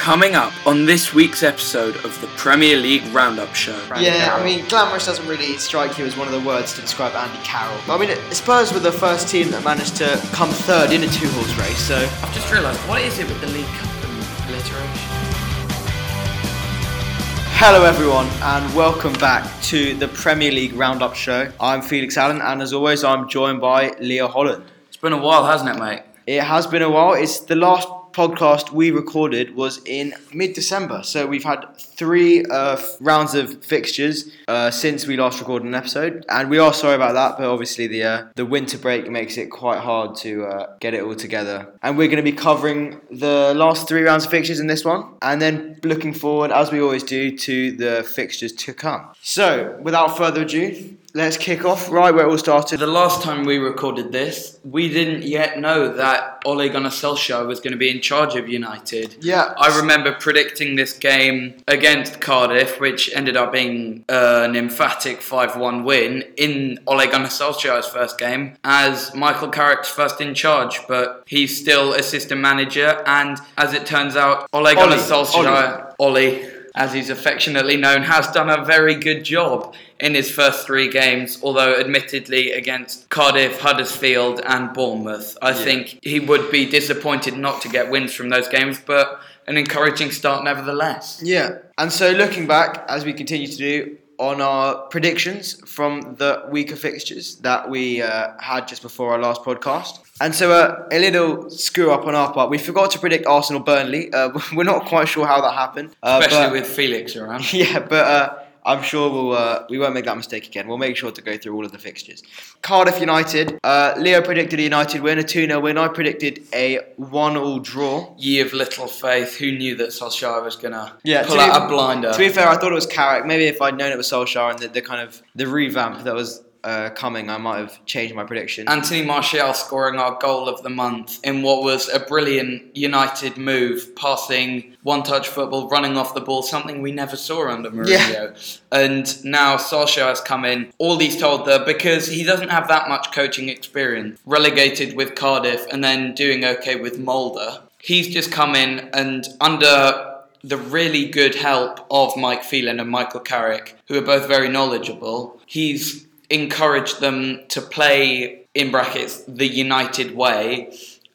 Coming up on this week's episode of the Premier League Roundup Show. Yeah, I mean, glamorous doesn't really strike you as one of the words to describe Andy Carroll. I mean, Spurs were the first team that managed to come third in a two-horse race, so I've just realised, what is it with the League Cup and alliteration? hello everyone and welcome back to the Premier League Roundup Show. I'm Felix Allen and as always I'm joined by Leo Holland. It's been a while, hasn't it, mate? It has been a while. It's the last podcast we recorded was in mid-December, so we've had three uh, rounds of fixtures uh, since we last recorded an episode, and we are sorry about that. But obviously, the uh, the winter break makes it quite hard to uh, get it all together. And we're going to be covering the last three rounds of fixtures in this one, and then looking forward, as we always do, to the fixtures to come. So, without further ado, let's kick off right where it all started. The last time we recorded this, we didn't yet know that Ole Gunnar Solskjaer was going to be in charge of United. Yeah. I remember predicting this game against Cardiff, which ended up being uh, an emphatic 5 1 win in Ole Gunnar Solskjaer's first game as Michael Carrick's first in charge, but he's still assistant manager. And as it turns out, Ole Gunnar Ollie, Solskjaer, Ollie, as he's affectionately known, has done a very good job in his first three games, although admittedly against Cardiff, Huddersfield, and Bournemouth. I think he would be disappointed not to get wins from those games, but an encouraging start nevertheless. Yeah, and so looking back, as we continue to do on our predictions from the weaker fixtures that we uh, had just before our last podcast. And so uh, a little screw up on our part. We forgot to predict Arsenal Burnley. Uh, we're not quite sure how that happened. Uh, Especially but- with Felix around. yeah, but uh, I'm sure we'll uh, we won't make that mistake again. We'll make sure to go through all of the fixtures. Cardiff United. Uh, Leo predicted a United win, a 2 0 win. I predicted a 1 all draw. Ye of little faith, who knew that Solskjaer was going to Yeah, pull to be- out a blinder? To be fair, I thought it was Carrick. Maybe if I'd known it was Solskjaer and the, the kind of the revamp that was uh, coming, I might have changed my prediction. Anthony Martial scoring our goal of the month in what was a brilliant United move, passing one touch football, running off the ball, something we never saw under Mourinho. And now Solskjaer has come in, all he's told there, because he doesn't have that much coaching experience, relegated with Cardiff and then doing okay with Molde. He's just come in and under the really good help of Mike Phelan and Michael Carrick, who are both very knowledgeable, he's encouraged them to play in brackets the United way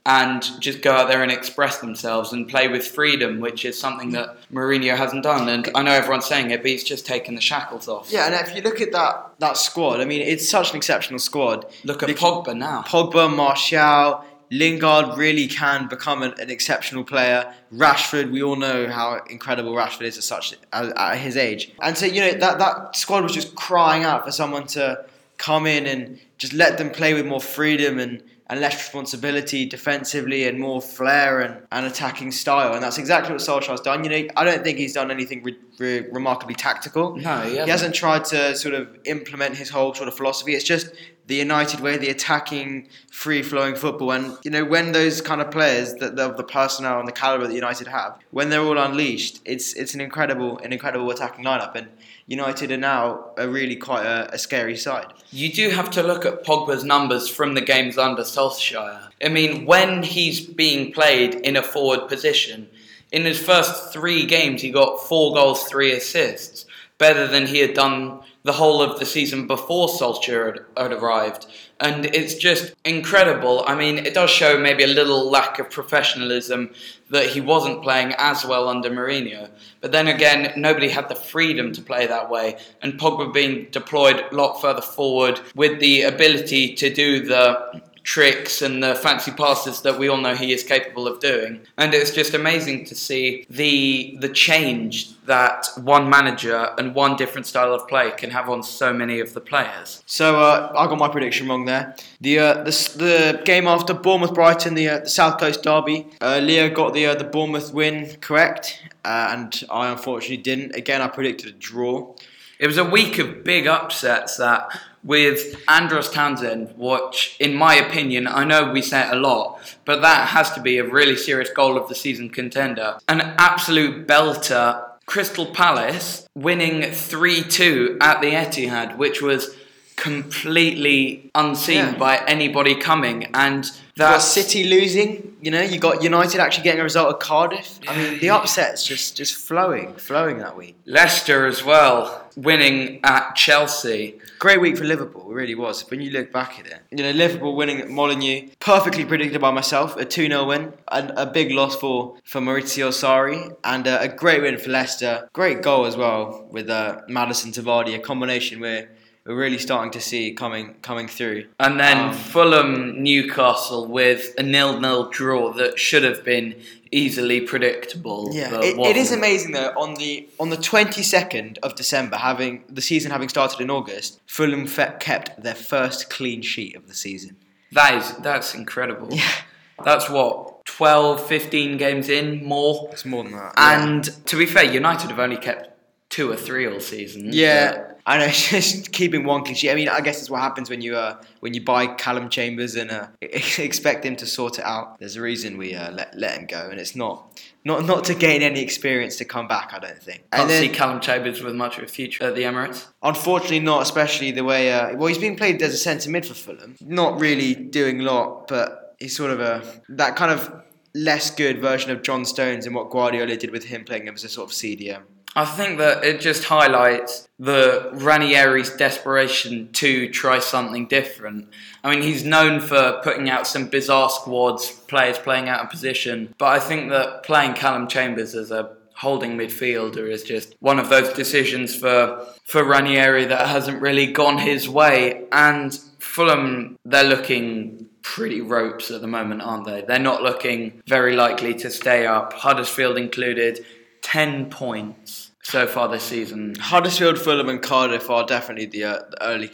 and just go out there and express themselves and play with freedom, which is something that Mourinho hasn't done. And I know everyone's saying it, but he's just taken the shackles off. yeah, and if you look at that that squad, I mean, it's such an exceptional squad. Look at Look- Pogba now. Pogba, Martial, Lingard really can become an, an exceptional player. Rashford, we all know how incredible Rashford is at such at, at his age. And so you know that that squad was just crying out for someone to come in and just let them play with more freedom and, and less responsibility defensively and more flair and, and attacking style. And that's exactly what Solskjaer's done. You know, I don't think he's done anything re- re- remarkably tactical. No, he He hasn't. hasn't tried to sort of implement his whole sort of philosophy. It's just the United way, the attacking, free-flowing football. And you know, when those kind of players, that of the personnel and the caliber that United have, when they're all unleashed, it's it's an incredible, an incredible attacking lineup. And United are now a really quite a, a scary side. You do have to look at Pogba's numbers from the games under Solskjaer. I mean, when he's being played in a forward position, in his first three games, he got four goals, three assists, better than he had done the whole of the season before Solskjaer had, had arrived. And it's just incredible. I mean, it does show maybe a little lack of professionalism that he wasn't playing as well under Mourinho. But then again, nobody had the freedom to play that way. And Pogba being deployed a lot further forward with the ability to do the tricks and the fancy passes that we all know he is capable of doing. And it's just amazing to see the the change that one manager and one different style of play can have on so many of the players. So uh, I got my prediction wrong there. The uh, the, the game after Bournemouth Brighton, the, uh, the South Coast derby, uh, Leo got the uh, the Bournemouth win correct, uh, and I unfortunately didn't. Again, I predicted a draw. It was a week of big upsets that with Andros Townsend, which, in my opinion, I know we say it a lot, but that has to be a really serious goal of the season contender. An absolute belter. Crystal Palace winning 3 2 at the Etihad, which was completely unseen Yeah. by anybody coming, and You got City losing, you know, you got United actually getting a result at Cardiff. I mean, the upsets just just flowing, flowing that week. Leicester as well, winning at Chelsea. Great week for Liverpool, it really was. When you look back at it, you know, Liverpool winning at Molineux, perfectly predicted by myself, a 2 0 win, and a big loss for, for Maurizio Sarri, and uh, a great win for Leicester. Great goal as well with uh, Maddison to Vardy, a combination we're, we're really starting to see coming coming through. And then Um, Fulham Newcastle with a nil-nil draw that should have been easily predictable. Yeah, it, it is amazing though. On the on the twenty second of December, having the season having started in August, Fulham kept their first clean sheet of the season. That is that's incredible. Yeah, That's what 12, 15 games in more. it's more than that. And to be fair, United have only kept two or three all season. yeah, I know. Just keeping one sheet. I mean, I guess it's what happens when you uh when you buy Calum Chambers and uh, expect him to sort it out. There's a reason we uh, let let him go, and it's not not not to gain any experience to come back. I don't think. Can't And then, see Calum Chambers with much of a future at the Emirates. Unfortunately, not especially the way. Uh, well, he's being played as a centre mid for Fulham. Not really doing a lot, but he's sort of a that kind of less good version of John Stones and what Guardiola did with him playing him as a sort of CDM. I think that it just highlights the Ranieri's desperation to try something different. I mean, he's known for putting out some bizarre squads, players playing out of position, but I think that playing Calum Chambers as a holding midfielder is just one of those decisions for for Ranieri that hasn't really gone his way. And Fulham, they're looking pretty ropes at the moment, aren't they? They're not looking very likely to stay up. Huddersfield included, 10 points so far this season. Huddersfield, Fulham, and Cardiff are definitely the, uh, the early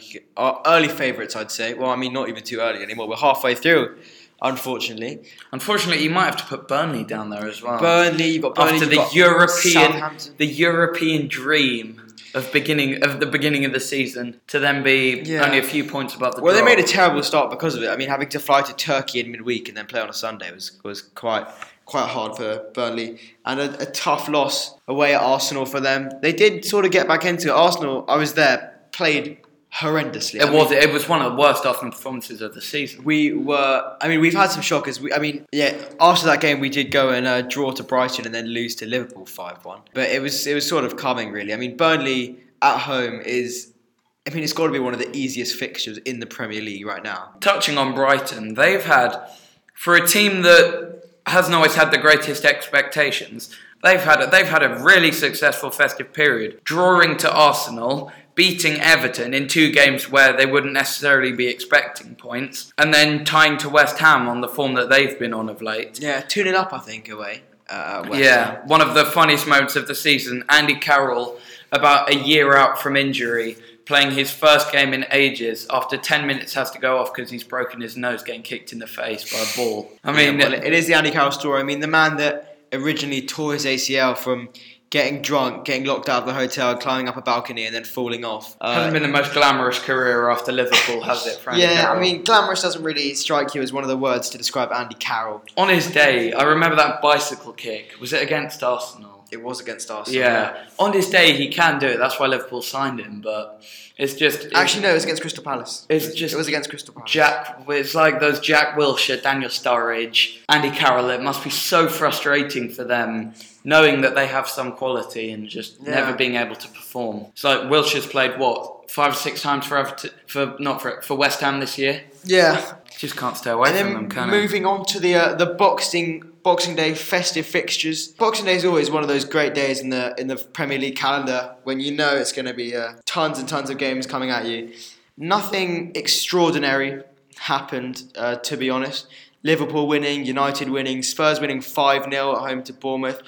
early favourites, I'd say. Well, I mean, not even too early anymore. We're halfway through, unfortunately. Unfortunately, you might have to put Burnley down there as well. Burnley, you've got Burnley, After you've the got European, the European dream of beginning of the beginning of the season to then be Yeah. only a few points above the. Well, they made a terrible start because of it. I mean, having to fly to Turkey in midweek and then play on a Sunday was was quite quite hard for Burnley, and a, a tough loss away at Arsenal for them. They did sort of get back into it. Arsenal. I was there, played horrendously. It I was mean, it was one of the worst Arsenal performances of the season. we were. I mean, we've had some shockers. We, I mean, yeah. After that game, we did go and uh, draw to Brighton and then lose to Liverpool five one. But it was it was sort of coming really. I mean, Burnley at home is. I mean, it's got to be one of the easiest fixtures in the Premier League right now. Touching on Brighton, they've had for a team that hasn't always had the greatest expectations. They've had a, they've had a really successful festive period, drawing to Arsenal, beating Everton in two games where they wouldn't necessarily be expecting points, and then tying to West Ham on the form that they've been on of late. Yeah, 2 0 up, I think, away. Uh, Ham. Yeah, one of the funniest moments of the season. Andy Carroll, about a year out from injury, playing his first game in ages. After 10 minutes, has to go off because he's broken his nose getting kicked in the face by a ball. I mean, Yeah, well, it is the Andy Carroll story. I mean, the man that originally tore his ACL from getting drunk, getting locked out of the hotel, climbing up a balcony, and then falling off. Uh, hasn't been the most glamorous career after Liverpool, has it, Frank? Yeah, Carroll? I mean, glamorous doesn't really strike you as one of the words to describe Andy Carroll. on his day, I remember that bicycle kick. Was it against Arsenal? It was against Arsenal. Yeah, on his day he can do it. That's why Liverpool signed him. But it's just it's- Actually, no, it was against Crystal Palace. It's It was- just it was against Crystal Palace. Jack, it's like those Jack Wilshere, Daniel Sturridge, Andy Carroll. It must be so frustrating for them knowing that they have some quality and just Yeah. never being able to perform. It's like Wilshere's played what five or six times for Everton, for not for for West Ham this year. Yeah, Just can't stay away and from then them, can it? moving on to the uh, the boxing Boxing Day festive fixtures. Boxing Day is always one of those great days in the in the Premier League calendar when you know it's going to be uh, tons and tons of games coming at you. Nothing extraordinary happened, uh, to be honest. Liverpool winning, United winning, Spurs winning five 0 at home to Bournemouth,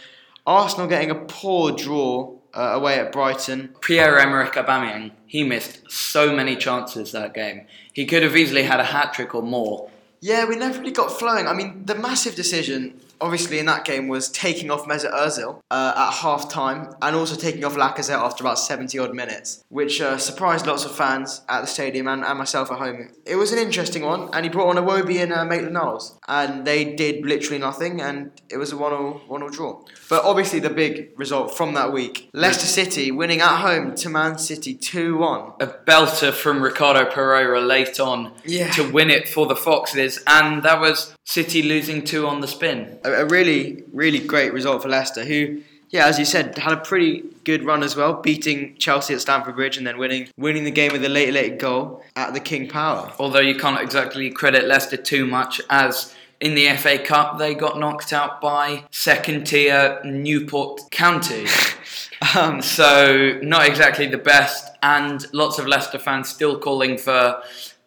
Arsenal getting a poor draw uh, away at Brighton. Pierre Emerick Aubameyang, he missed so many chances that game. He could have easily had a hat trick or more. Yeah, we never really got flowing. I mean, the massive decision obviously in that game was taking off Mesut Ozil uh, at half time and also taking off Lacazette after about 70 odd minutes, which uh, surprised lots of fans at the stadium and, and myself at home. It was an interesting one, and he brought on Iwobi and uh, Maitland Niles, and they did literally nothing, and it was a 1 0 one all draw. But obviously, the big result from that week Leicester City winning at home to Man City 2 1. A belter from Ricardo Pereira late on Yeah. to win it for the Foxes, and that was City losing two on the spin. a, a really, really great result for Leicester, who, yeah, as you said, had a pretty good run as well, beating Chelsea at Stamford Bridge and then winning winning the game with a late, late goal at the King Power. Although you can't exactly credit Leicester too much, as in the FA Cup they got knocked out by second tier Newport County. Um, So not exactly the best, and lots of Leicester fans still calling for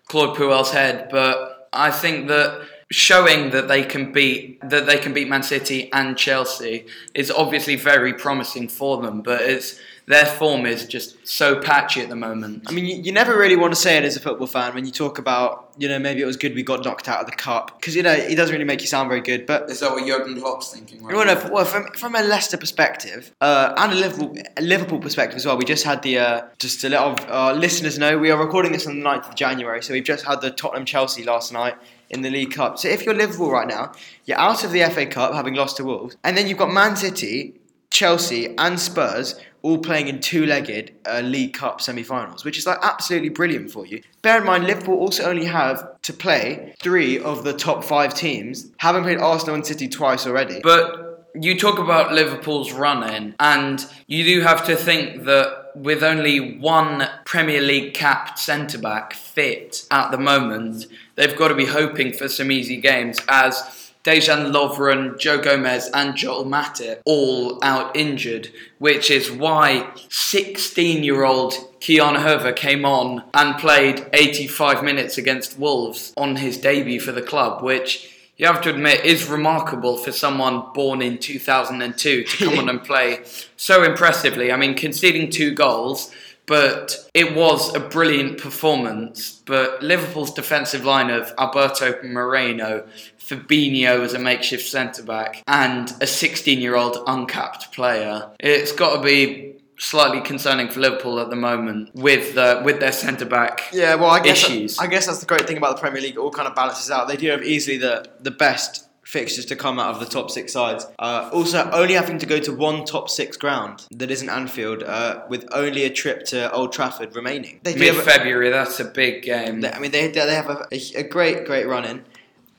Claude Puel's head. But I think that showing that they can beat that they can beat Man City and Chelsea is obviously very promising for them. But it's their form is just so patchy at the moment. I mean, you, you never really want to say it as a football fan when you talk about, you know, maybe it was good we got knocked out of the cup because you know it doesn't really make you sound very good. But Is that what Jurgen Klopp's thinking? Right well, no, well, from from a Leicester perspective uh, and a Liverpool a Liverpool perspective as well, we just had the uh, just to let our uh, listeners know we are recording this on the 9th of January, so we've just had the Tottenham Chelsea last night in the League Cup. So if you're Liverpool right now, you're out of the FA Cup having lost to Wolves, and then you've got Man City, Chelsea, and Spurs all playing in two-legged uh, League Cup semi-finals, which is like absolutely brilliant for you. Bear in mind, Liverpool also only have to play three of the top five teams, having played Arsenal and City twice already. But you talk about Liverpool's run in, and you do have to think that with only one Premier League capped centre back fit at the moment, they've got to be hoping for some easy games as Dejan Lovren, Joe Gomez, and Joel Matip all out injured, which is why 16 year old Ki-Jana Hoever came on and played 85 minutes against Wolves on his debut for the club, which you have to admit is remarkable for someone born in 2002 to come on and play so impressively. I mean, conceding two goals, but it was a brilliant performance. But Liverpool's defensive line of Alberto Moreno, Fabinho as a makeshift centre back, and a 16 year old uncapped player, it's got to be slightly concerning for Liverpool at the moment with uh, with their centre back Yeah, well, I guess issues. I guess that's the great thing about the Premier League. It all kind of balances out. They do have easily the the best fixtures to come out of the top six sides. Uh, also, only having to go to one top six ground that isn't Anfield, uh, with only a trip to Old Trafford remaining. Mid February, that's a big game. they- I mean, they they have a, a, a great great run in.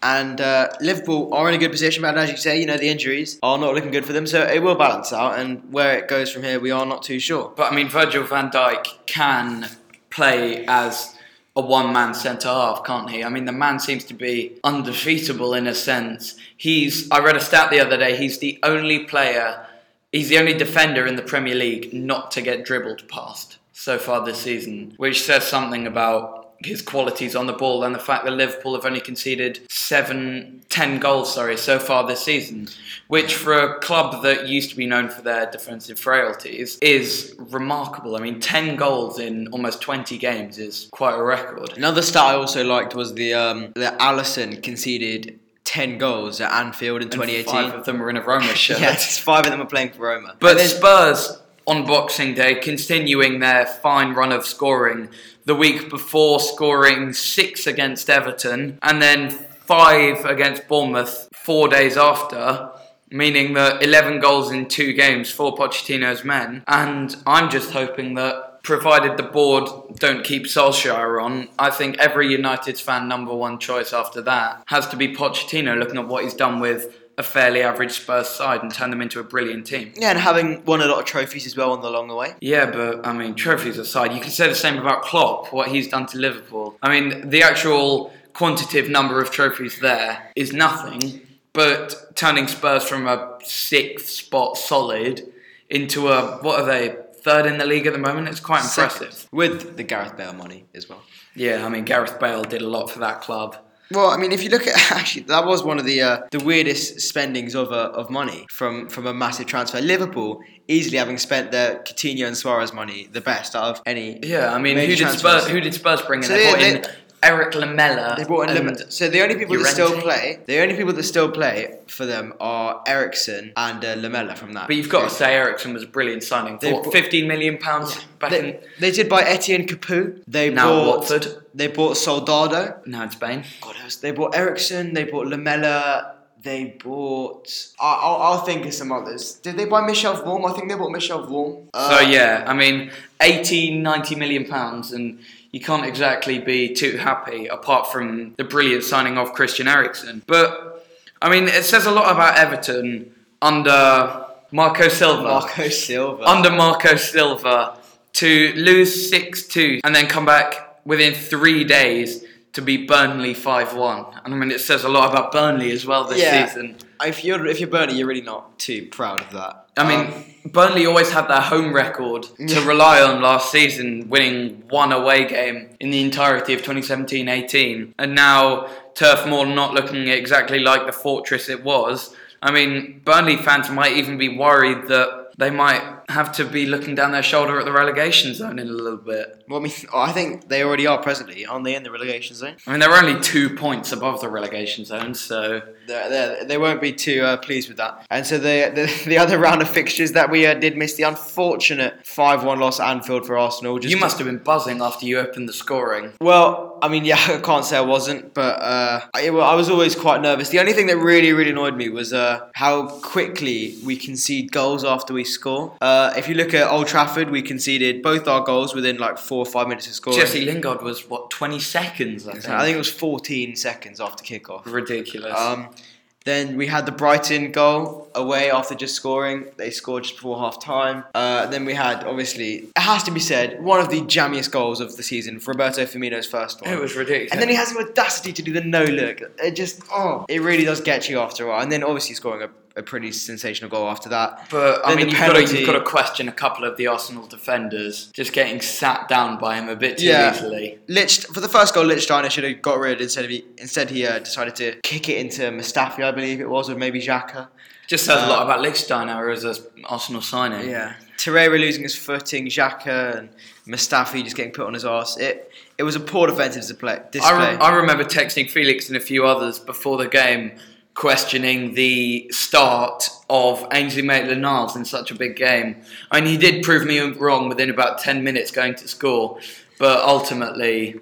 And uh, Liverpool are in a good position, but as you say, you know the injuries are not looking good for them, so it will balance out. And where it goes from here, we are not too sure. But I mean, Virgil van Dijk can play as a one man centre half, can't he? I mean, the man seems to be undefeatable in a sense. He's, I read a stat the other day, he's the only player, he's the only defender in the Premier League not to get dribbled past so far this season, which says something about his qualities on the ball and the fact that Liverpool have only conceded seven, ten goals, sorry, so far this season, which for a club that used to be known for their defensive frailties is remarkable. I mean, ten goals in almost twenty games is quite a record. Another stat I also liked was the um, that Alisson conceded ten goals at Anfield in And 2018. Five of them were in a Roma shirt. yes, five of them are playing for Roma. But Spurs on Boxing Day continuing their fine run of scoring. The week before scoring six against Everton and then five against Bournemouth four days after, meaning that 11 goals in two games for Pochettino's men. And I'm just hoping that, provided the board don't keep Solskjaer on, I think every United's fan number one choice after that has to be Pochettino, looking at what he's done with a fairly average Spurs side and turn them into a brilliant team. yeah, and having won a lot of trophies as well on the long way. Yeah, but I mean, trophies aside, you can say the same about Klopp, what he's done to Liverpool. I mean, the actual quantitative number of trophies there is nothing, but turning Spurs from a sixth spot solid into a, what are they, third in the league at the moment? It's quite impressive. Second, with the Gareth Bale money as well. Yeah, I mean, Gareth Bale did a lot for that club. Well, I mean, if you look at actually, that was one of the uh, the weirdest spendings of uh, of money from from a massive transfer. Liverpool easily having spent their Coutinho and Suarez money the best out of any. Yeah, I mean, who did transfers. Spurs? Who did Spurs bring in? So they they- brought in Erik Lamela. They brought in and- So the only people that still play, the only people that still play for them are Eriksen and uh, Lamela from that. But you've got to say Eriksen was a brilliant signing. They For what, brought- 15 million pounds back in They, they did buy Etienne Capoue. They now bought Watford. They bought Soldado. Now in Spain. God, they bought Eriksen. They bought Lamela. They bought. I- I'll, I'll think of some others. Did they buy Michel Vorm? I think they bought Michel Vorm. Uh, so yeah, I mean, 80, 90 million pounds, and you can't exactly be too happy apart from the brilliant signing of Christian Eriksen. But I mean, it says a lot about Everton under Marco Silva. Marco Silva. under Marco Silva to lose 6 2 and then come back within three days to be Burnley 5 1. And I mean, it says a lot about Burnley as well this Yeah. season. if you're if you're Burnley, you're really not too proud of that. I mean, Um, Burnley always had their home record to rely on last season, winning one away game in the entirety of 2017 18. And now Turf Moor not looking exactly like the fortress it was. I mean, Burnley fans might even be worried that they might have to be looking down their shoulder at the relegation zone in a little bit. well, I mean, I think they already are presently, aren't they, in the relegation zone? I mean, they're only two points above the relegation zone, so They're, they're, they won't be too uh, pleased with that. And so the, the the other round of fixtures that we uh, did miss the unfortunate five one loss at Anfield for Arsenal. Just you must have been buzzing after you opened the scoring. Well, I mean, yeah, I can't say I wasn't, but uh, I, well, I was always quite nervous. The only thing that really, really annoyed me was uh, how quickly we concede goals after we score. Uh, if you look at Old Trafford, we conceded both our goals within like four or five minutes of scoring. Jesse Lingard was, what, 20 seconds, I think? I think it was 14 seconds after kickoff. Ridiculous. Um, then we had the Brighton goal away after just scoring. They scored just before half time. Uh, then we had, obviously, it has to be said, one of the jammiest goals of the season, Roberto Firmino's first one. it was ridiculous. And then he has the audacity to do the no look. It just, oh, it really does get you after a while. And then obviously scoring a, a pretty sensational goal after that. but I then mean, you've got, to, you've got to question a couple of the Arsenal defenders just getting sat down by him a bit too Yeah. easily. Lich, for the first goal, Lichtsteiner should have got rid instead of he, instead he uh, decided to kick it into Mustafi, I believe it was, or maybe Xhaka. Just says a Uh, lot about Lichtsteiner as an Arsenal signing. Yeah. Torreira losing his footing, Xhaka and Mustafi just getting put on his arse. It it was a poor defensive display. display. I, re- I remember texting Felix and a few others before the game questioning the start of Ainsley Maitland-Niles in such a big game. I mean, he did prove me wrong within about 10 minutes going to score, but ultimately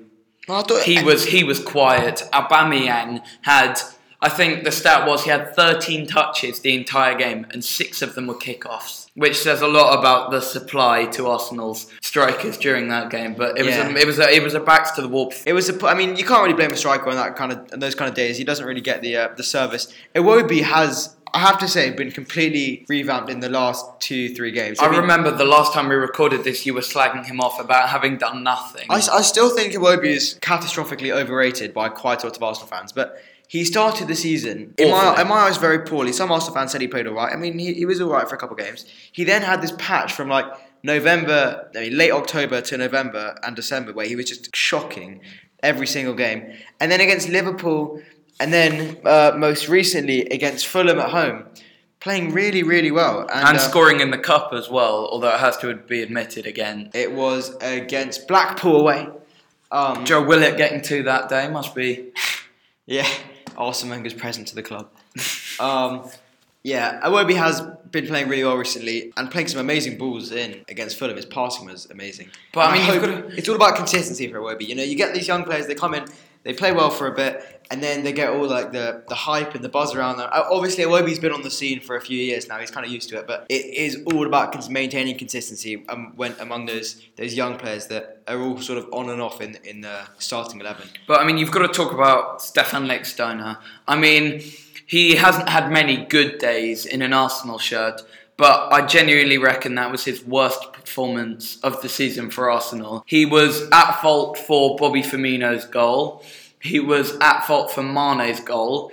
thought he was he was quiet. Aubameyang had, I think the stat was he had 13 touches the entire game, and six of them were kickoffs, which says a lot about the supply to Arsenal's strikers during that game. But it was Yeah. a, it was a, it was a backs to the wall. It was a. I mean, you can't really blame a striker on that kind of on those kind of days. He doesn't really get the uh, the service. Iwobi has, I have to say, been completely revamped in the last two three games. I mean, remember the last time we recorded this, you were slagging him off about having done nothing. I, I still think Iwobi is catastrophically overrated by quite a lot of Arsenal fans, but. He started the season in my, in my eyes very poorly. Some Arsenal fans said he played all right. I mean, he, he was all right for a couple of games. He then had this patch from like November, I mean, late October to November and December where he was just shocking every single game. And then against Liverpool, and then uh, most recently against Fulham at home, playing really, really well. And, and uh, scoring in the cup as well, although it has to be admitted again. it was against Blackpool away. Um, Joe Willock getting two that day must be. Yeah, Arsene Wenger's present to the club. um, yeah, Iwobi has been playing really well recently and playing some amazing balls in against Fulham. His passing was amazing. But, I mean, hope- gotta- it's all about consistency for Iwobi. You know, you get these young players, they come in, they play well for a bit, and then they get all like the, the hype and the buzz around them. Obviously, Iwobi's been on the scene for a few years now. He's kind of used to it, but it is all about maintaining consistency um, when among those those young players that are all sort of on and off in in the starting eleven. But I mean, you've got to talk about Stefan Lichtsteiner. I mean, he hasn't had many good days in an Arsenal shirt, but I genuinely reckon that was his worst performance of the season for Arsenal. He was at fault for Bobby Firmino's goal. He was at fault for Mane's goal.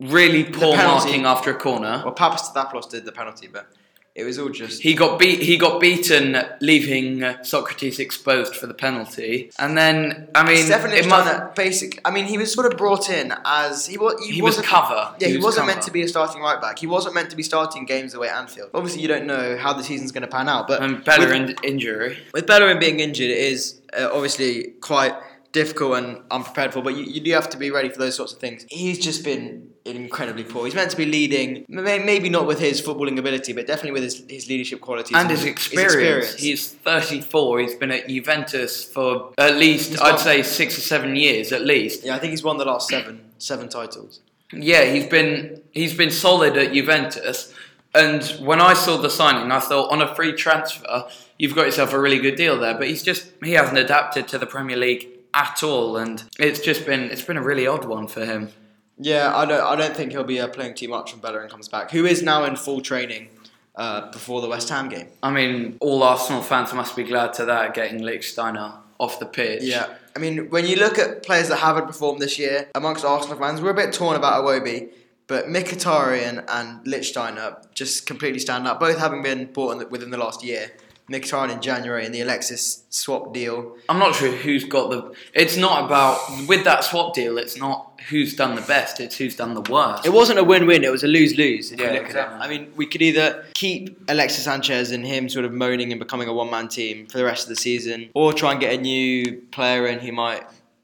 Really poor marking after a corner. Well, Papastathopoulos did the penalty, but it was all just. He got beat. He got beaten, leaving uh, Sokratis exposed for the penalty. And then, I mean, Stefan it must- Lichtsteiner, basic. I mean, he was sort of brought in as he was. He, He was wasn't- cover. Yeah, he, was wasn't cover. meant to be a starting right back. He wasn't meant to be starting games away at Anfield. Obviously, you don't know how the season's going to pan out, but And better with, in- injury. with Bellerin being injured, it is uh, obviously quite difficult and unprepared for, but you, you do have to be ready for those sorts of things. He's just been incredibly poor. He's meant to be leading, maybe not with his footballing ability, but definitely with his, his leadership qualities and his experience. He's 34. He's been at Juventus for at least, I'd say, six or seven years at least. yeah, I think he's won the last seven seven titles. Yeah, he's been he's been solid at Juventus. And when I saw the signing, I thought on a free transfer, you've got yourself a really good deal there. But he's just he hasn't adapted to the Premier League at all, and it's just been it's been a really odd one for him. Yeah, I don't I don't think he'll be uh, playing too much when Bellerin comes back, who is now in full training uh, before the West Ham game. I mean, all Arsenal fans must be glad to that getting Lichtsteiner off the pitch. Yeah, I mean, when you look at players that haven't performed this year amongst Arsenal fans, we're a bit torn about Iwobi, but Mkhitaryan and Lichtsteiner just completely stand out, both having been bought in the, within the last year. Mkhitaryan in January and the Alexis swap deal. I'm not sure who's got the. It's not about with that swap deal. It's not who's done the best. It's who's done the worst. It wasn't a win-win; it was a lose-lose. If Yeah, you look exactly. at it, I mean, we could either keep Alexis Sanchez and him sort of moaning and becoming a one-man team for the rest of the season, or try and get a new player in who might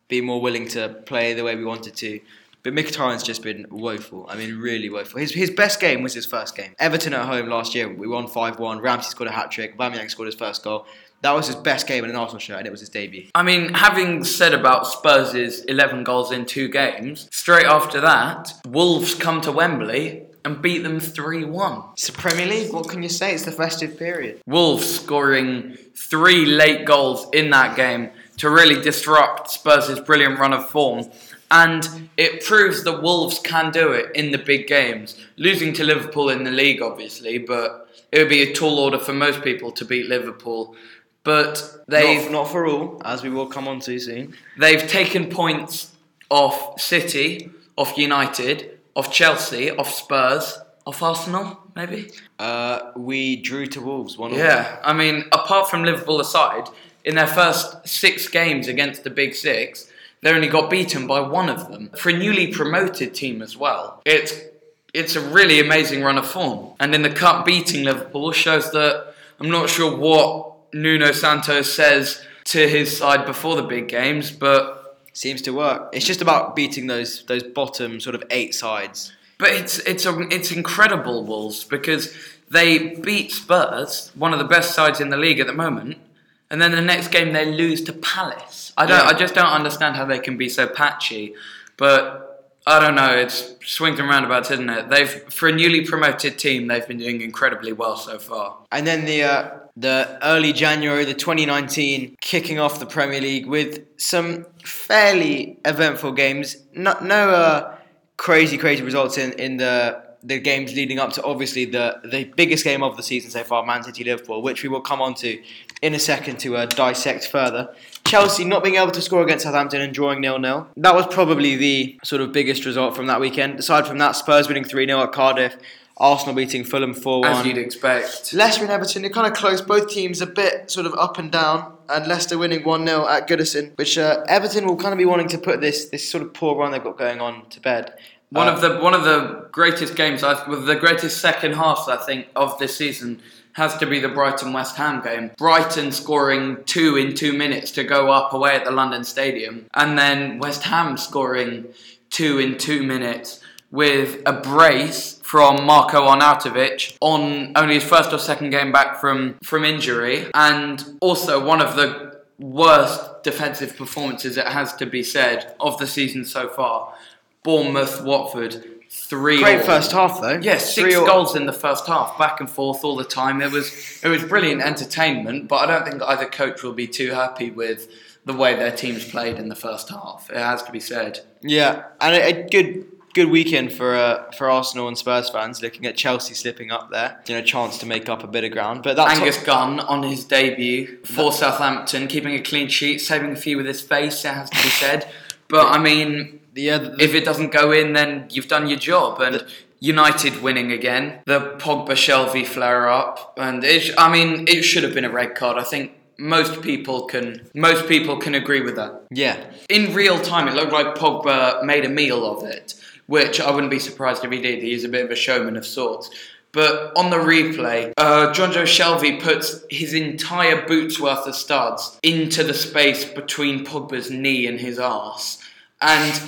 be more willing to play the way we wanted to. But Mkhitaryan's just been woeful. I mean, really woeful. His, his best game was his first game. Everton at home last year, we won 5 1. Ramsey scored a hat trick. Aubameyang scored his first goal. That was his best game in an Arsenal shirt, and it was his debut. I mean, having said about Spurs' 11 goals in two games, straight after that, Wolves come to Wembley and beat them 3 1. It's the Premier League. What can you say? It's the festive period. Wolves scoring three late goals in that game to really disrupt Spurs' brilliant run of form. And it proves that Wolves can do it in the big games. Losing to Liverpool in the league, obviously, but it would be a tall order for most people to beat Liverpool. But they've Not, not for all, as we will come on to soon. They've taken points off City, off United, off Chelsea, off Spurs, off Arsenal, maybe? Uh, we drew to Wolves one. Yeah, I mean, apart from Liverpool aside, in their first six games against the Big Six, they only got beaten by one of them. For a newly promoted team as well, it's it's a really amazing run of form. And in the cup, beating Liverpool shows that I'm not sure what Nuno Santos says to his side before the big games, but seems to work. It's just about beating those those bottom sort of eight sides. But it's it's a, it's incredible Wolves because they beat Spurs, one of the best sides in the league at the moment, and then the next game they lose to Palace. I don't Yeah. I just don't understand how they can be so patchy. But I don't know, it's swings and roundabouts, isn't it? They've for a newly promoted team, they've been doing incredibly well so far. And then the uh, the early January, the 2019, kicking off the Premier League with some fairly eventful games. No, no uh, crazy, crazy results in, in the the games leading up to obviously the the biggest game of the season so far, Man City Liverpool, which we will come on to in a second to uh, dissect further. Chelsea not being able to score against Southampton and drawing nil nil. That was probably the sort of biggest result from that weekend. Aside from that, Spurs winning 3 0 at Cardiff, Arsenal beating Fulham 4 1. As you'd expect. Leicester and Everton, they're kind of close. Both teams a bit sort of up and down. And Leicester winning 1 0 at Goodison, which uh, Everton will kind of be wanting to put this this sort of poor run they've got going on to bed. One Uh, of the one of the greatest games, I with the greatest second halves I think of this season has to be the Brighton West Ham game. Brighton scoring two in two minutes to go up away at the London Stadium, and then West Ham scoring two in two minutes with a brace from Marko Arnautovic on only his first or second game back from from injury, and also one of the worst defensive performances it has to be said of the season so far. Bournemouth, Watford, three. great all. first half though. Yes, Three six all- goals in the first half, back and forth all the time. It was it was brilliant entertainment, but I don't think either coach will be too happy with the way their teams played in the first half. It has to be said. Yeah, and a, a good good weekend for uh, for Arsenal and Spurs fans. Looking at Chelsea slipping up there, you know, chance to make up a bit of ground. But that's Angus Gunn on his debut for Southampton, keeping a clean sheet, saving a few with his face. It has to be said. But I mean, the, the, if it doesn't go in, then you've done your job. And United winning again, the Pogba Shelvey flare up, and it, I mean, it should have been a red card. I think most people can most people can agree with that. yeah, In real time, it looked like Pogba made a meal of it, which I wouldn't be surprised if he did. He's a bit of a showman of sorts. But on the replay, uh, Jonjo Shelvey puts his entire boot's worth of studs into the space between Pogba's knee and his arse, and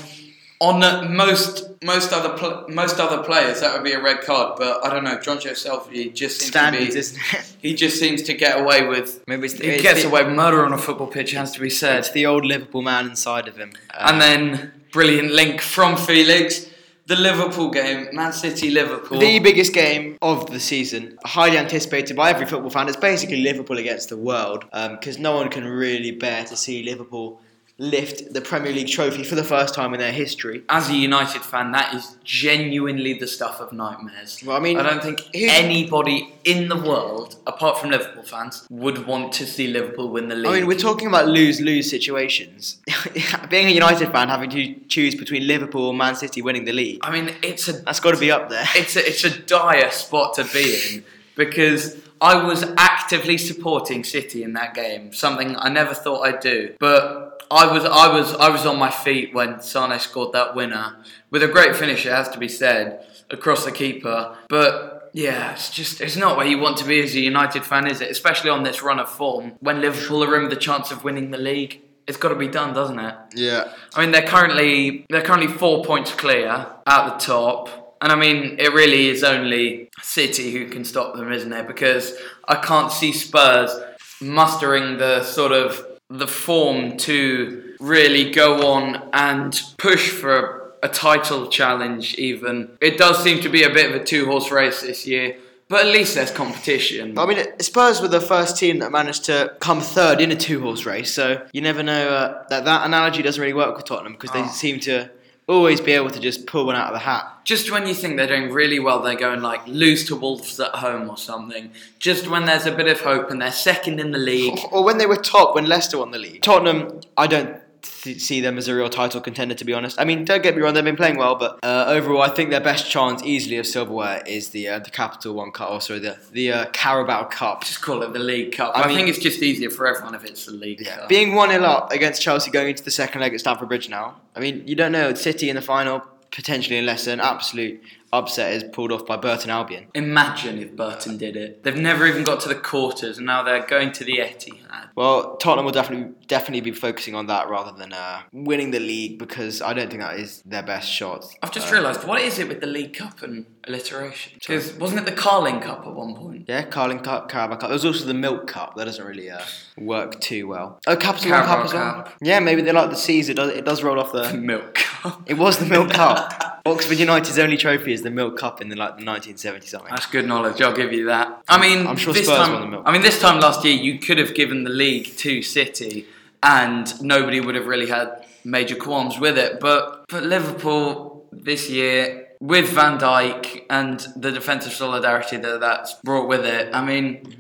on uh, most most other pl- most other players that would be a red card. But I don't know, Jonjo Shelvey just seems Standards, to be. isn't it? He just seems to get away with. Maybe it's, He it's gets the, away with murder on a football pitch, has to be said. It's the old Liverpool man inside of him. Uh, And then brilliant link from Felix. The Liverpool game, Man City Liverpool. the biggest game of the season, highly anticipated by every football fan. It's basically Liverpool against the world because no one can really bear to see Liverpool lift the Premier League trophy for the first time in their history. As a United fan, that is genuinely the stuff of nightmares. Well, I mean, I don't think anybody in the world, apart from Liverpool fans, would want to see Liverpool win the league. I mean, we're talking about lose-lose situations. Being a United fan, having to choose between Liverpool or Man City winning the league, I mean, it's a that's got to be up there. it's a, it's a dire spot to be in because I was actively supporting City in that game, something I never thought I'd do. But I was I was I was on my feet when Sane scored that winner with a great finish. It has to be said across the keeper, but. Yeah, it's just it's not where you want to be as a United fan, is it? Especially on this run of form, when Liverpool are in the chance of winning the league. It's got to be done, doesn't it? Yeah. I mean, they're currently they're currently four points clear at the top, and I mean, it really is only City who can stop them, isn't it? Because I can't see Spurs mustering the sort of the form to really go on and push for a title challenge. Even it does seem to be a bit of a two horse race this year, but at least there's competition. I mean, Spurs were the first team that managed to come third in a two-horse race, so you never know uh, that that analogy doesn't really work with Tottenham because they Oh. seem to always be able to just pull one out of the hat. Just when you think they're doing really well, they're going like lose to Wolves at home or something. Just when there's a bit of hope and they're second in the league. Or when they were top when Leicester won the league. Tottenham, I don't th- see them as a real title contender, to be honest. I mean, don't get me wrong, they've been playing well, but uh, overall, I think their best chance easily of silverware is the uh, the Capital One Cup, or sorry, the the uh, Carabao Cup. Just call it the League Cup. I I, mean- think it's just easier for everyone if it's the League Yeah. Cup. Being 1 0 up against Chelsea going into the second leg at Stamford Bridge now, I mean, you don't know. City in the final, potentially unless an absolute upset is pulled off by Burton Albion. Imagine if Burton did it. They've never even got to the quarters, and now they're going to the Etihad. Well, Tottenham will definitely definitely be focusing on that rather than uh, winning the league because I don't think that is their best shot. I've just Uh, realised what is it with the League Cup and alliteration? Because wasn't it the Carling Cup at one point? Yeah, Carling Cup, Carabao Cup. There's also the Milk Cup. That doesn't really uh, work too well. Oh, Capital One Carabao Cup as well. Cup. Yeah, maybe they like the C's. It does, it does roll off The the. Milk Cup. It was the Milk Cup. Oxford United's only trophy is the Milk Cup in the like the 1970 something. That's good knowledge. I'll give you that. I mean, I'm sure this Spurs time, won the milk. I mean, this time last year, you could have given the league to City, and nobody would have really had major qualms with it. But but Liverpool this year, with Van Dijk and the defensive solidarity that that's brought with it, I mean.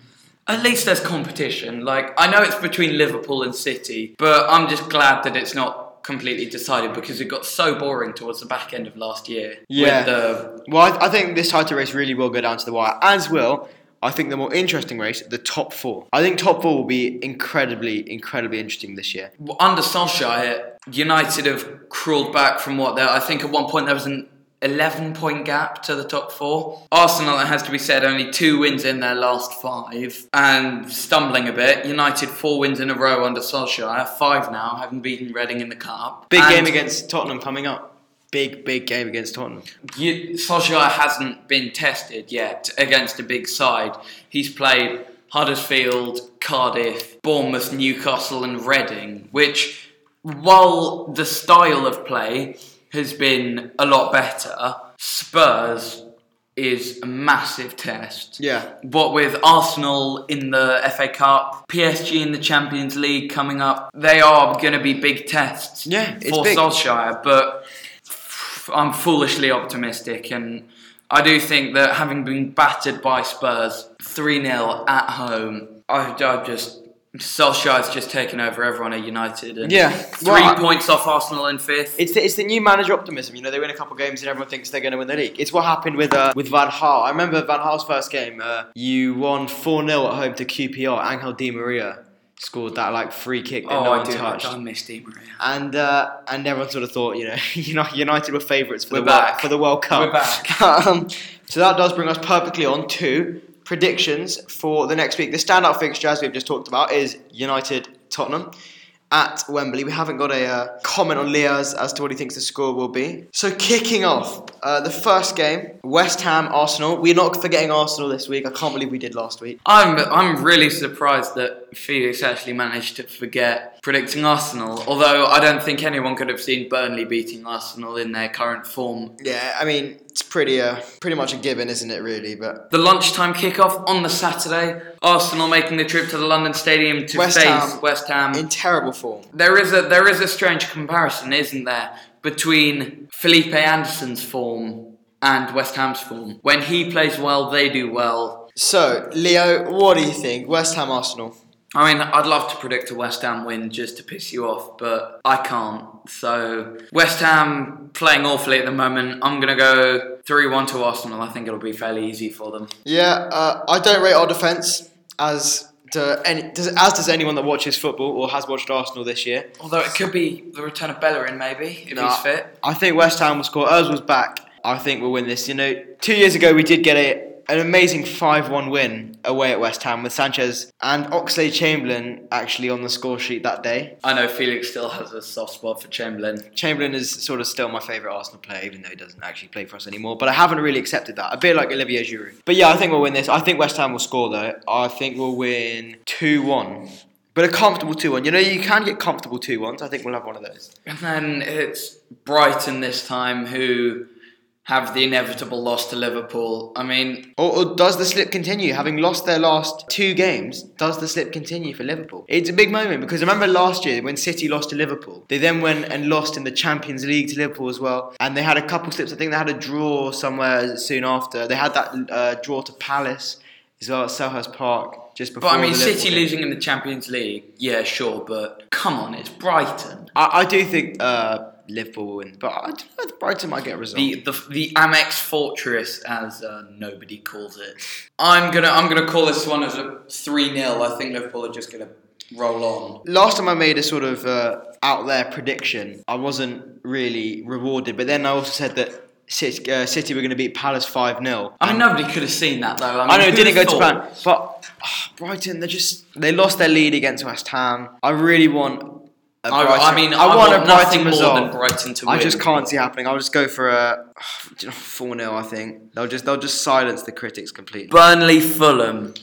At least there's competition. Like I know it's between Liverpool and City, but I'm just glad that it's not completely decided because it got so boring towards the back end of last year. Yeah. The Well, I, I think this title race really will go down to the wire, as will. I think the more interesting race, the top four. I think top four will be incredibly, incredibly interesting this year. Well, under Solskjaer, United have crawled back from what there. I think at one point there was an 11 point gap to the top four. Arsenal, it has to be said, only two wins in their last five and stumbling a bit. United, four wins in a row under Solskjaer, five now, having beaten Reading in the Cup. Big And game against Tottenham coming up. Big, big game against Tottenham. you, Solskjaer hasn't been tested yet against a big side. He's played Huddersfield, Cardiff, Bournemouth, Newcastle, and Reading, which, while the style of play has been a lot better, Spurs is a massive test. Yeah. What with Arsenal in the FA Cup, PSG in the Champions League coming up, they are going to be big tests Yeah, for big. Solskjaer. But I'm foolishly optimistic, and I do think that having been battered by Spurs 3 0 at home, I, I just. Solskjaer's just taken over everyone at United. And Yeah, Three well, points off Arsenal in fifth. It's the, it's the new manager optimism. You know, they win a couple of games and everyone thinks they're going to win the league. It's what happened with uh, with Van Gaal. I remember Van Gaal's first game. Uh, you won 4 0 at home to QPR. Angel Di Maria scored that like free kick that Oh, no I one do. touched. I missed Di Maria. And uh, and everyone sort of thought, you know, Uni- United were favourites for We're the World, back. for the World Cup. We're back. um, so that does bring us perfectly on to predictions for the next week. The standout fixture, as we've just talked about, is United Tottenham at Wembley. We haven't got a uh, comment on Leo's as to what he thinks the score will be. So kicking off uh, the first game, West Ham Arsenal. We're not forgetting Arsenal this week. I can't believe we did last week. I'm I'm really surprised that Felix actually managed to forget predicting Arsenal. Although I don't think anyone could have seen Burnley beating Arsenal in their current form. Yeah, I mean it's pretty uh, pretty much a given, isn't it? Really, but The lunchtime kickoff on the Saturday. Arsenal making the trip to the London Stadium to West face Ham. West Ham. in terrible form. There is a there is a strange comparison, isn't there, between Felipe Anderson's form and West Ham's form. When he plays well, they do well. So, Leo, what do you think? West Ham Arsenal. I mean, I'd love to predict a West Ham win just to piss you off, but I can't. So, West Ham playing awfully at the moment. I'm going to go 3 1 to Arsenal. I think it'll be fairly easy for them. Yeah, uh, I don't rate our defence as to any, does, as does anyone that watches football or has watched Arsenal this year. Although it could be the return of Bellerin, maybe, if Nah. he's fit. I think West Ham will score. was back. I think we'll win this. You know, two years ago we did get a an amazing 5-1 win away at West Ham with Sanchez and Oxlade-Chamberlain actually on the score sheet that day. I know Felix still has a soft spot for Chamberlain. Chamberlain is sort of still my favourite Arsenal player, even though he doesn't actually play for us anymore. But I haven't really accepted that. A bit like Olivier Giroud. But yeah, I think we'll win this. I think West Ham will score though. I think we'll win 2 1. But a comfortable 2 1. You know, you can get comfortable 2 1s. I think we'll have one of those. And then it's Brighton this time who have the inevitable loss to Liverpool. I mean, Or, or does the slip continue? Having lost their last two games, does the slip continue for Liverpool? It's a big moment because I remember last year when City lost to Liverpool, they then went and lost in the Champions League to Liverpool as well, and they had a couple slips. I think they had a draw somewhere soon after. They had that uh, draw to Palace as well at Selhurst Park just before. but I mean, City game. losing in the Champions League, yeah, sure, but come on, it's Brighton. I, I do think uh, Liverpool will win, but I don't know if Brighton might get a result. The, the the Amex Fortress, as uh, nobody calls it. I'm gonna I'm gonna call this one as a three 0 I think Liverpool are just gonna roll on. Last time I made a sort of uh, out there prediction, I wasn't really rewarded. But then I also said that City, uh, City were going to beat Palace 5 0. I mean, nobody could have seen that though. I, mean, I know it didn't go have to thought? plan, but ah, Brighton, they just they lost their lead against West Ham. I really want. A I, Brighton, I mean, I, want, a Brighton more result. than Brighton to I win. just can't see happening. I'll just go for a four 0 I think they'll just they'll just silence the critics completely. Burnley Fulham.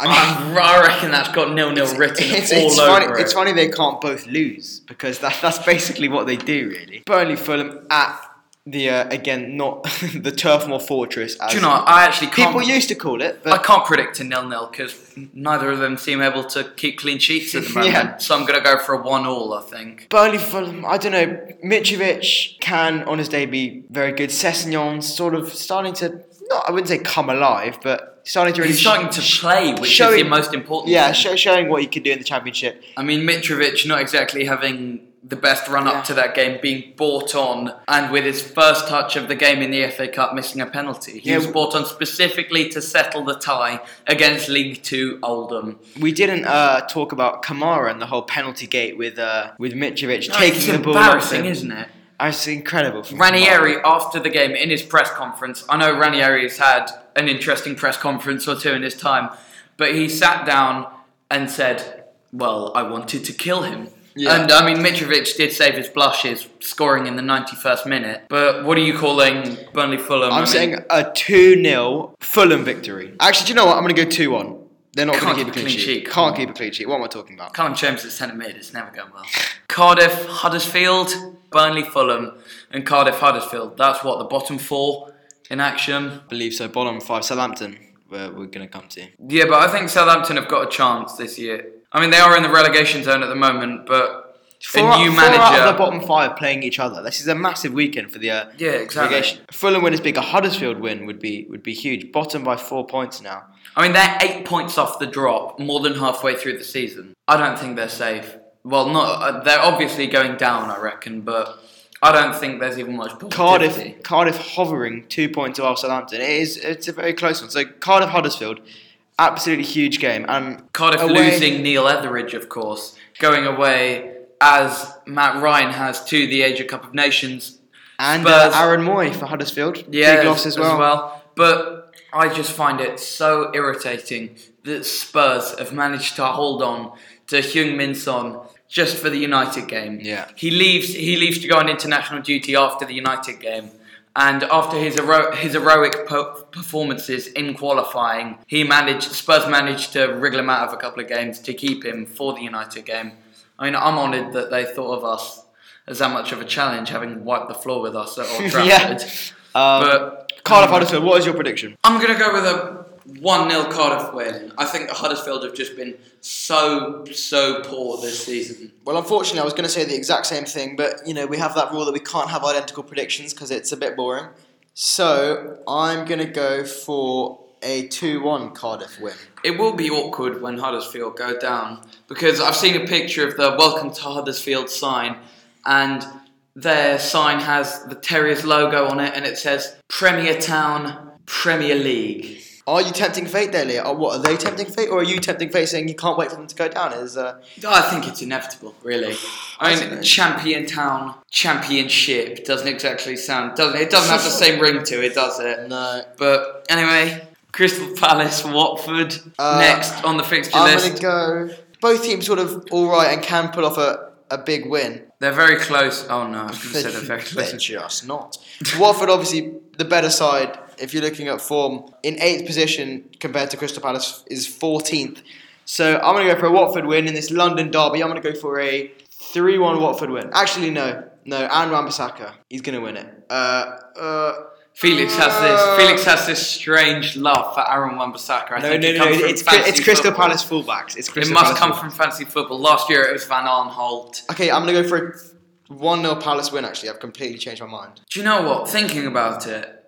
I mean, I, I reckon that's got nil nil written it's, all it's over funny, it. It's funny they can't both lose because that, that's basically what they do, really. Burnley Fulham at the uh, again not the Turf Moor Fortress. As Do you know? I actually can't. people used to call it, I can't predict a nil nil because neither of them seem able to keep clean sheets at the moment. Yeah. So I'm gonna go for a one all. I think. Burnley Fulham. I don't know. Mitrovic can on his day be very good. Sessegnon's sort of starting to not I wouldn't say come alive, but starting to really He's starting to play, which is showing- the most important. yeah thing. show, showing what he could do in the championship. I mean, Mitrovic not exactly having the best run up Yeah. to that game, being bought on, and with his first touch of the game in the FA Cup missing a penalty. He Yeah. was bought on specifically to settle the tie against League Two Oldham. We didn't uh, talk about Kamara and the whole penalty gate with uh, with Mitrovic No, taking the ball. embarrassing, isn't it? It's incredible. Ranieri, Kamara. after the game, in his press conference, I know Ranieri has had an interesting press conference or two in his time, but he sat down and said, Well, I wanted to kill him. Yeah. And I mean, Mitrovic did save his blushes, scoring in the 91st minute. But what are you calling Burnley Fulham? I I'm mean, saying a 2 0 Fulham victory. Actually, do you know what? I'm going to go 2 1. They're not going to keep a clean clean sheet. sheet, Can't keep a clean sheet. What am I talking about? Callum James at centre mid, it's never going well. Cardiff, Huddersfield, Burnley, Fulham, and Cardiff, Huddersfield. That's what the bottom four in action. I believe so. Bottom five, Southampton, where we're going to come to. Yeah, but I think Southampton have got a chance this year. I mean, they are in the relegation zone at the moment, but Four, a new four out of the bottom five playing each other. This is a massive weekend for the uh, yeah, exactly. relegation. Fulham win is big. A Huddersfield win would be would be huge. Bottom by four points now. I mean, they're eight points off the drop, more than halfway through the season. I don't think they're safe. Well, not uh, they're obviously going down, I reckon, but I don't think there's even much positivity. Cardiff, Cardiff hovering two points above Southampton. It is it's a very close one. So Cardiff, Huddersfield, absolutely huge game. And Cardiff away- losing Neil Etheridge, of course, going away as Matt Ryan has to the Asia Cup of Nations. and uh, Aaron Mooy for Huddersfield. Yeah, Big loss as well. But I just find it so irritating that Spurs have managed to hold on to Heung Min Son just for the United game. Yeah. He leaves. He leaves to go on international duty after the United game. And after his hero- his heroic po- performances in qualifying, he managed Spurs managed to wriggle him out of a couple of games to keep him for the United game. I mean, I'm honoured that they thought of us as that much of a challenge, having wiped the floor with us at Old Trafford. Yeah. Um, But Cardiff Huddersfield, what is your prediction? I'm going to go with a 1 0 Cardiff win. I think Huddersfield have just been so, so poor this season. Well, unfortunately, I was going to say the exact same thing, but you know we have that rule that we can't have identical predictions because it's a bit boring. So I'm going to go for a two-one Cardiff win. It will be awkward when Huddersfield go down because I've seen a picture of the Welcome to Huddersfield sign and their sign has the Terriers logo on it and it says Premier Town, Premier League. Are you tempting fate there, Leah? Or what are they tempting fate, or are you tempting fate, saying you can't wait for them to go down? Is uh, I think it's inevitable, really. I don't mean, champion town, championship doesn't exactly sound. Doesn't it? Doesn't have the same ring to it, does it? no? But anyway, Crystal Palace, Watford Uh, next on the fixture I'm list. going to go. Both teams sort of all right and can pull off a, a big win. They're very close. Oh no, I was going to say they're very They're just not. Watford, obviously, the better side. If you're looking at form, in eighth position compared to Crystal Palace is 14th. So I'm going to go for a Watford win in this London derby. I'm going to go for a 3-1 Watford win. Actually, no, no. And Wan-Bissaka, he's going to win it. Uh, uh, Felix has this. Felix has this strange love for Aaron Wan-Bissaka. I no, think no, it no. comes from It's, it's Crystal football. Palace fullbacks. It's It must Palace come from fancy football. Last year it was Van Aanholt. Okay, I'm going to go for a 1 0 Palace win, actually. I've completely changed my mind. Do you know what? Thinking about it,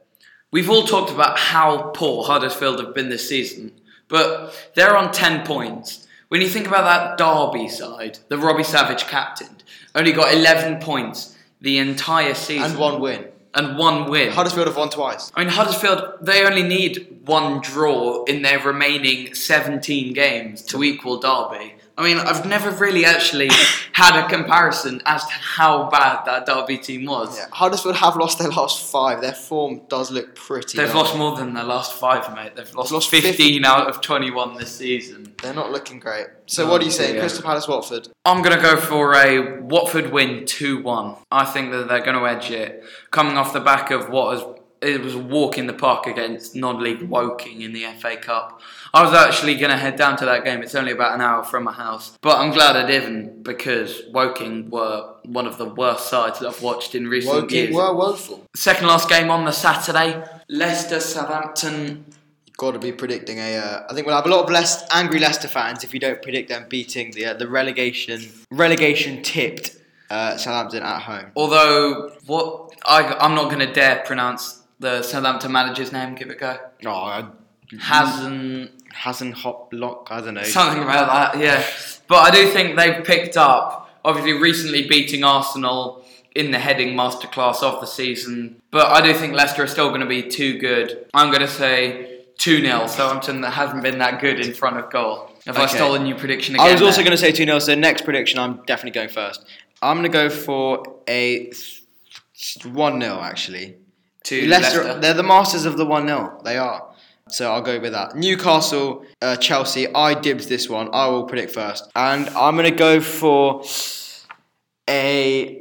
we've all talked about how poor Huddersfield have been this season, but they're on 10 points. When you think about that Derby side, the Robbie Savage captained, only got 11 points the entire season. And one win. And one win. Huddersfield have won twice. I mean, Huddersfield, they only need one draw in their remaining 17 games to equal Derby. I mean, I've never really actually had a comparison as to how bad that Derby team was. Yeah, Huddersfield have lost their last five. Their form does look pretty. They've bad. lost more than their last five, mate. They've lost, lost 15 out of 21 this season. They're not looking great. So Oh, what do you say, dear. Crystal Palace, Watford? I'm going to go for a Watford win 2 1. I think that they're going to edge it. Coming off the back of what was, it was a walk in the park against non league Woking in the FA Cup. I was actually going to head down to that game. It's only about an hour from my house. But I'm glad I didn't because Woking were one of the worst sides that I've watched in recent Woking years. were woeful. Second last game on the Saturday Leicester Southampton. You've got to be predicting a. Uh, I think we'll have a lot of less angry Leicester fans if you don't predict them beating the uh, the relegation relegation tipped uh, Southampton at home. Although, what I, I'm not going to dare pronounce the Southampton manager's name. Give it a go. Oh, Hasn't Hasn't Hoplock. I don't know. something about that, yeah. But I do think they've picked up. Obviously, recently beating Arsenal in the heading masterclass of the season. But I do think Leicester are still going to be too good. I'm going to say 2 0 Southampton that hasn't been that good in front of goal. Have I Okay. stolen your prediction again? I was also going to say 2 0, so next prediction, I'm definitely going first. I'm going to go for a 1 0, actually. To Leicester, Leicester. they're the masters of the 1 0. They are. So I'll go with that. Newcastle, uh, Chelsea. I dibs this one. I will predict first. And I'm going to go for a.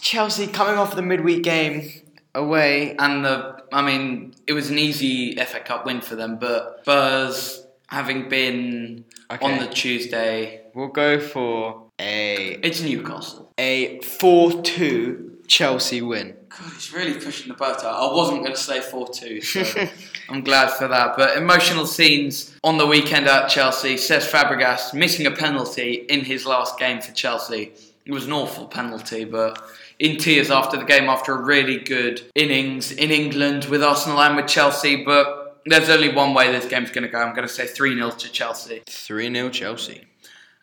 Chelsea coming off the midweek game away. And the, I mean, it was an easy FA Cup win for them, but Spurs having been Okay. on the Tuesday, We'll go for a it's Newcastle. a 4 2 Chelsea win. God, he's really pushing the boat out. I wasn't going to say 4 2, so I'm glad for that. But emotional scenes on the weekend at Chelsea. Cesc Fabregas missing a penalty in his last game for Chelsea. It was an awful penalty, but in tears after the game after a really good innings in England with Arsenal and with Chelsea. But there's only one way this game's going to go. I'm going to say 3 0 to Chelsea. 3 0 Chelsea.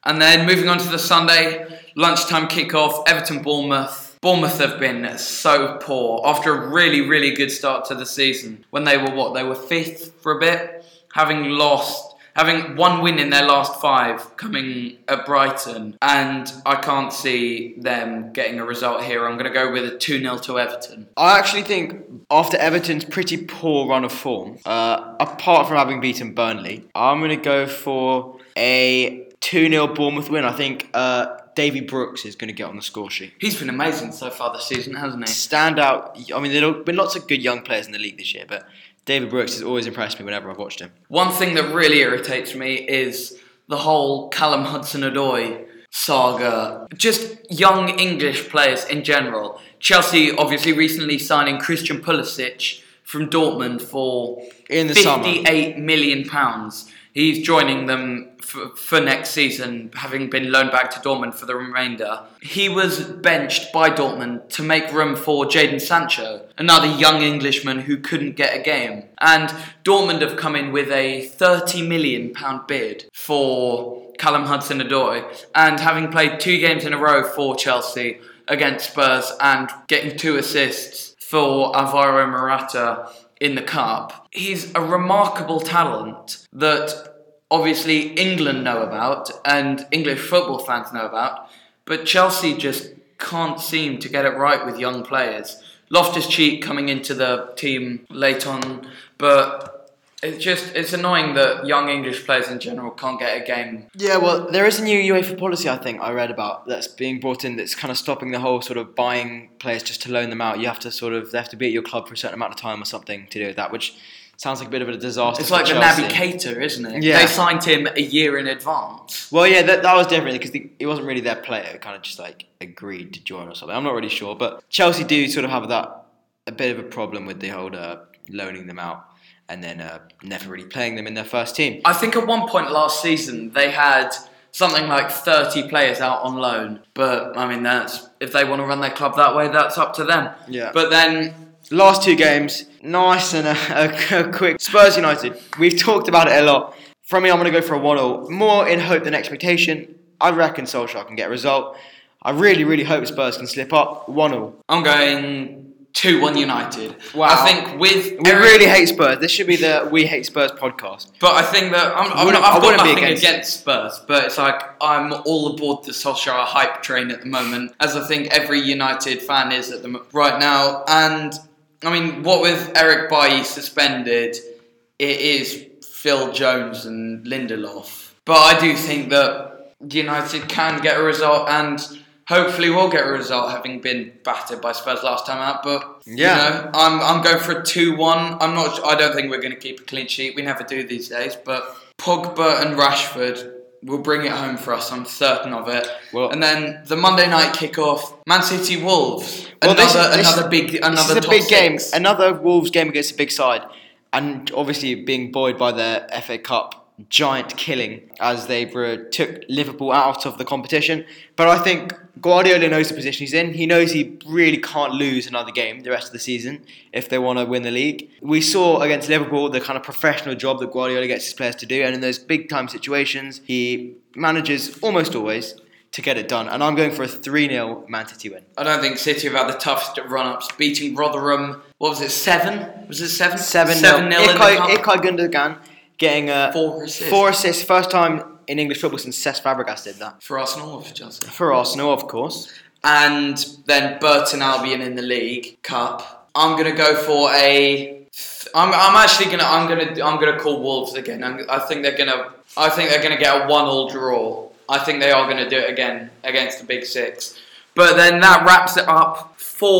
And then moving on to the Sunday, lunchtime kickoff, Everton Bournemouth. Bournemouth have been so poor after a really, really good start to the season. When they were what? They were fifth for a bit. having lost, having one win in their last five, coming at Brighton, and I can't see them getting a result here. I'm going to go with a 2 0 to Everton. I actually think after Everton's pretty poor run of form, uh, apart from having beaten Burnley, I'm going to go for a 2 0 Bournemouth win. I think uh, Davy Brooks is going to get on the score sheet. He's been amazing so far this season, hasn't he? Stand out. I mean, there have been lots of good young players in the league this year, but David Brooks has always impressed me whenever I've watched him. One thing that really irritates me is the whole Callum Hudson Odoi saga. Just young English players in general. Chelsea obviously recently signing Christian Pulisic from Dortmund for In the summer. 58 million pounds. He's joining them for, for next season, having been loaned back to Dortmund for the remainder. He was benched by Dortmund to make room for Jadon Sancho, another young Englishman who couldn't get a game. And Dortmund have come in with a 30 million pound bid for Callum Hudson-Odoi, and having played two games in a row for Chelsea against Spurs and getting two assists for Alvaro Morata in the cup. He's a remarkable talent that obviously England know about and English football fans know about, but Chelsea just can't seem to get it right with young players. Loftus Cheek coming into the team late on, but it's just it's annoying that young English players in general can't get a game. Yeah, well, there is a new UEFA policy I think I read about that's being brought in that's kind of stopping the whole sort of buying players just to loan them out. You have to sort of they have to be at your club for a certain amount of time or something to do with that, which sounds like a bit of a disaster. It's like the. Naby Keita, isn't it? Yeah. They signed him a year in advance. Well, yeah, that, that was different because he wasn't really their player. Kind of just like agreed to join or something. I'm not really sure, but Chelsea do sort of have that a bit of a problem with the whole uh, loaning them out and then uh, never really playing them in their first team. I think at one point last season they had something like 30 players out on loan. But I mean, that's if they want to run their club that way, that's up to them. Yeah. But then Last two games, nice and a, a quick. Spurs United. We've talked about it a lot. From me, I'm going to go for a 1 0. More in hope than expectation. I reckon Solskjaer can get a result. I really, really hope Spurs can slip up 1 0. I'm going 2 1 United. Wow. I think with. We Eric- really hate Spurs. This should be the We Hate Spurs podcast. But I think that I'm, I'm not, I've got nothing against against, Spurs, but it's like I'm all aboard the Solskjaer hype train at the moment, as I think every United fan is at the right now. And I mean, what with Eric Bailly suspended, it is Phil Jones and Lindelof. But I do think that United can get a result and. Hopefully, we'll get a result, having been battered by Spurs last time out. But Yeah. you know, I'm I'm going for a two-one. I'm not. I don't think we're going to keep a clean sheet. We never do these days. But Pogba and Rashford will bring it home for us. I'm certain of it. Well- and then the Monday night kickoff, Man City Wolves. Well, another this is- this- another big another this is a big game. Another Wolves game against a big side, and obviously being buoyed by the FA Cup giant killing as they were, took Liverpool out of the competition. But I think Guardiola knows the position he's in. He knows he really can't lose another game the rest of the season if they want to win the league. We saw against Liverpool the kind of professional job that Guardiola gets his players to do, and in those big time situations, he manages almost always. To get it done, and I'm going for a 3 0 Man City win. I don't think City have had the toughest run-ups, beating Rotherham. What was it? Seven? Was it seven? Seven Seven nil. nil Ilkay, cup. Ilkay Gundogan getting uh, Four assists. four assists. First time in English football since Cesc Fabregas did that for Arsenal or for Chelsea. for Arsenal, of course. and then Burton Albion in the League Cup. I'm gonna go for a. I'm, I'm actually gonna I'm gonna I'm gonna call Wolves again. I'm, I think they're gonna I think they're gonna get a one-all draw. I think they are gonna do it again against the Big Six. But then that wraps it up for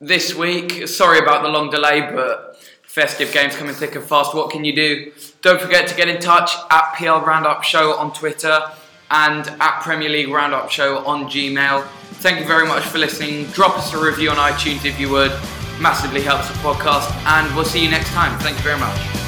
this week. Sorry about the long delay, but festive games coming thick and fast. What can you do? Don't forget to get in touch at PL Roundup Show on Twitter and at Premier League Roundup Show on Gmail. Thank you very much for listening. Drop us a review on iTunes if you would. Massively helps the podcast, and we'll see you next time. Thank you very much.